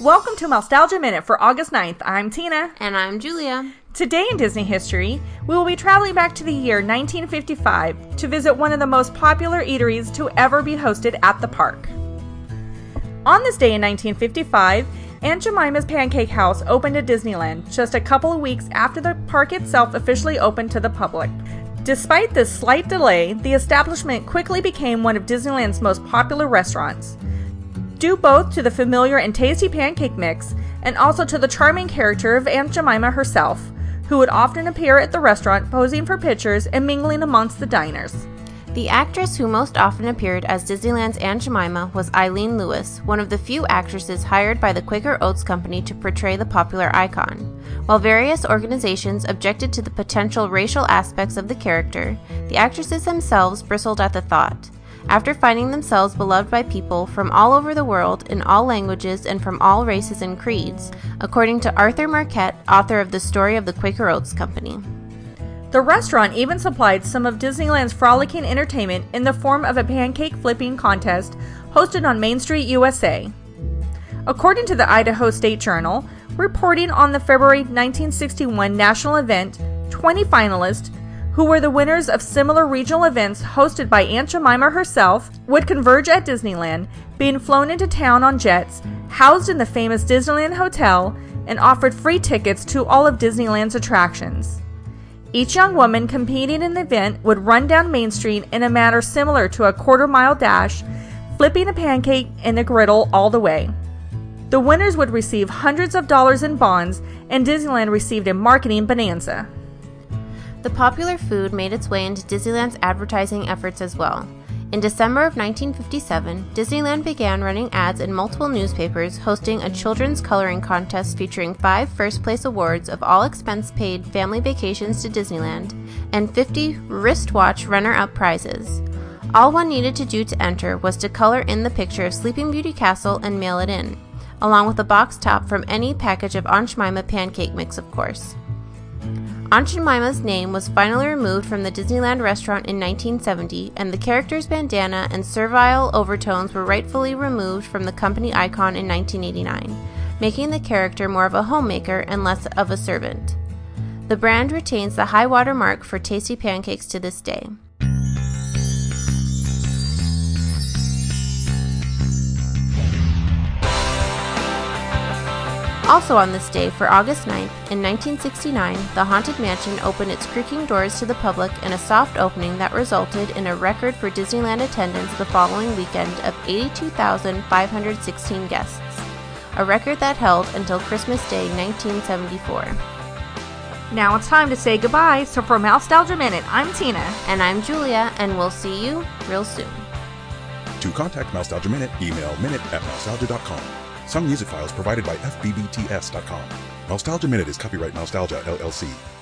Welcome to Mousetalgia Minute for August 9th. I'm Tina. And I'm Julia. Today in Disney history, we will be traveling back to the year 1955 to visit one of the most popular eateries to ever be hosted at the park. On this day in 1955, Aunt Jemima's Pancake House opened at Disneyland just a couple of weeks after the park itself officially opened to the public. Despite this slight delay, the establishment quickly became one of Disneyland's most popular restaurants. Due both to the familiar and tasty pancake mix and also to the charming character of Aunt Jemima herself, who would often appear at the restaurant posing for pictures and mingling amongst the diners. The actress who most often appeared as Disneyland's Aunt Jemima was Aylene Lewis, one of the few actresses hired by the Quaker Oats Company to portray the popular icon. While various organizations objected to the potential racial aspects of the character, the actresses themselves bristled at the thought. After finding themselves beloved by people from all over the world in all languages and from all races and creeds, according to Arthur Marquette, author of The Story of the Quaker Oats Company. The restaurant even supplied some of Disneyland's frolicking entertainment in the form of a pancake flipping contest hosted on Main Street, USA. According to the Idaho State Journal, reporting on the February 1961 national event, 20 finalists, who were the winners of similar regional events hosted by Aunt Jemima herself, would converge at Disneyland, being flown into town on jets, housed in the famous Disneyland Hotel, and offered free tickets to all of Disneyland's attractions. Each young woman competing in the event would run down Main Street in a manner similar to a quarter mile dash, flipping a pancake in a griddle all the way. The winners would receive hundreds of dollars in bonds, and Disneyland received a marketing bonanza. The popular food made its way into Disneyland's advertising efforts as well. In December of 1957, Disneyland began running ads in multiple newspapers hosting a children's coloring contest featuring five first place awards of all expense paid family vacations to Disneyland and 50 wristwatch runner up prizes. All one needed to do to enter was to color in the picture of Sleeping Beauty Castle and mail it in, along with a box top from any package of Aunt Jemima pancake mix, of course. Aunt Jemima's name was finally removed from the Disneyland restaurant in 1970, and the character's bandana and servile overtones were rightfully removed from the company icon in 1989, making the character more of a homemaker and less of a servant. The brand retains the high water mark for tasty pancakes to this day. Also on this day, for August 9th, in 1969, the Haunted Mansion opened its creaking doors to the public in a soft opening that resulted in a record for Disneyland attendance the following weekend of 82,516 guests, a record that held until Christmas Day 1974. Now it's time to say goodbye, so for Mousetalgia Minute, I'm Tina. And I'm Julia, and we'll see you real soon. To contact Mousetalgia Minute, email minute at mousetalgia.com. Some music files provided by FBBTS.com. Mousetalgia Minute is copyright Mousetalgia LLC.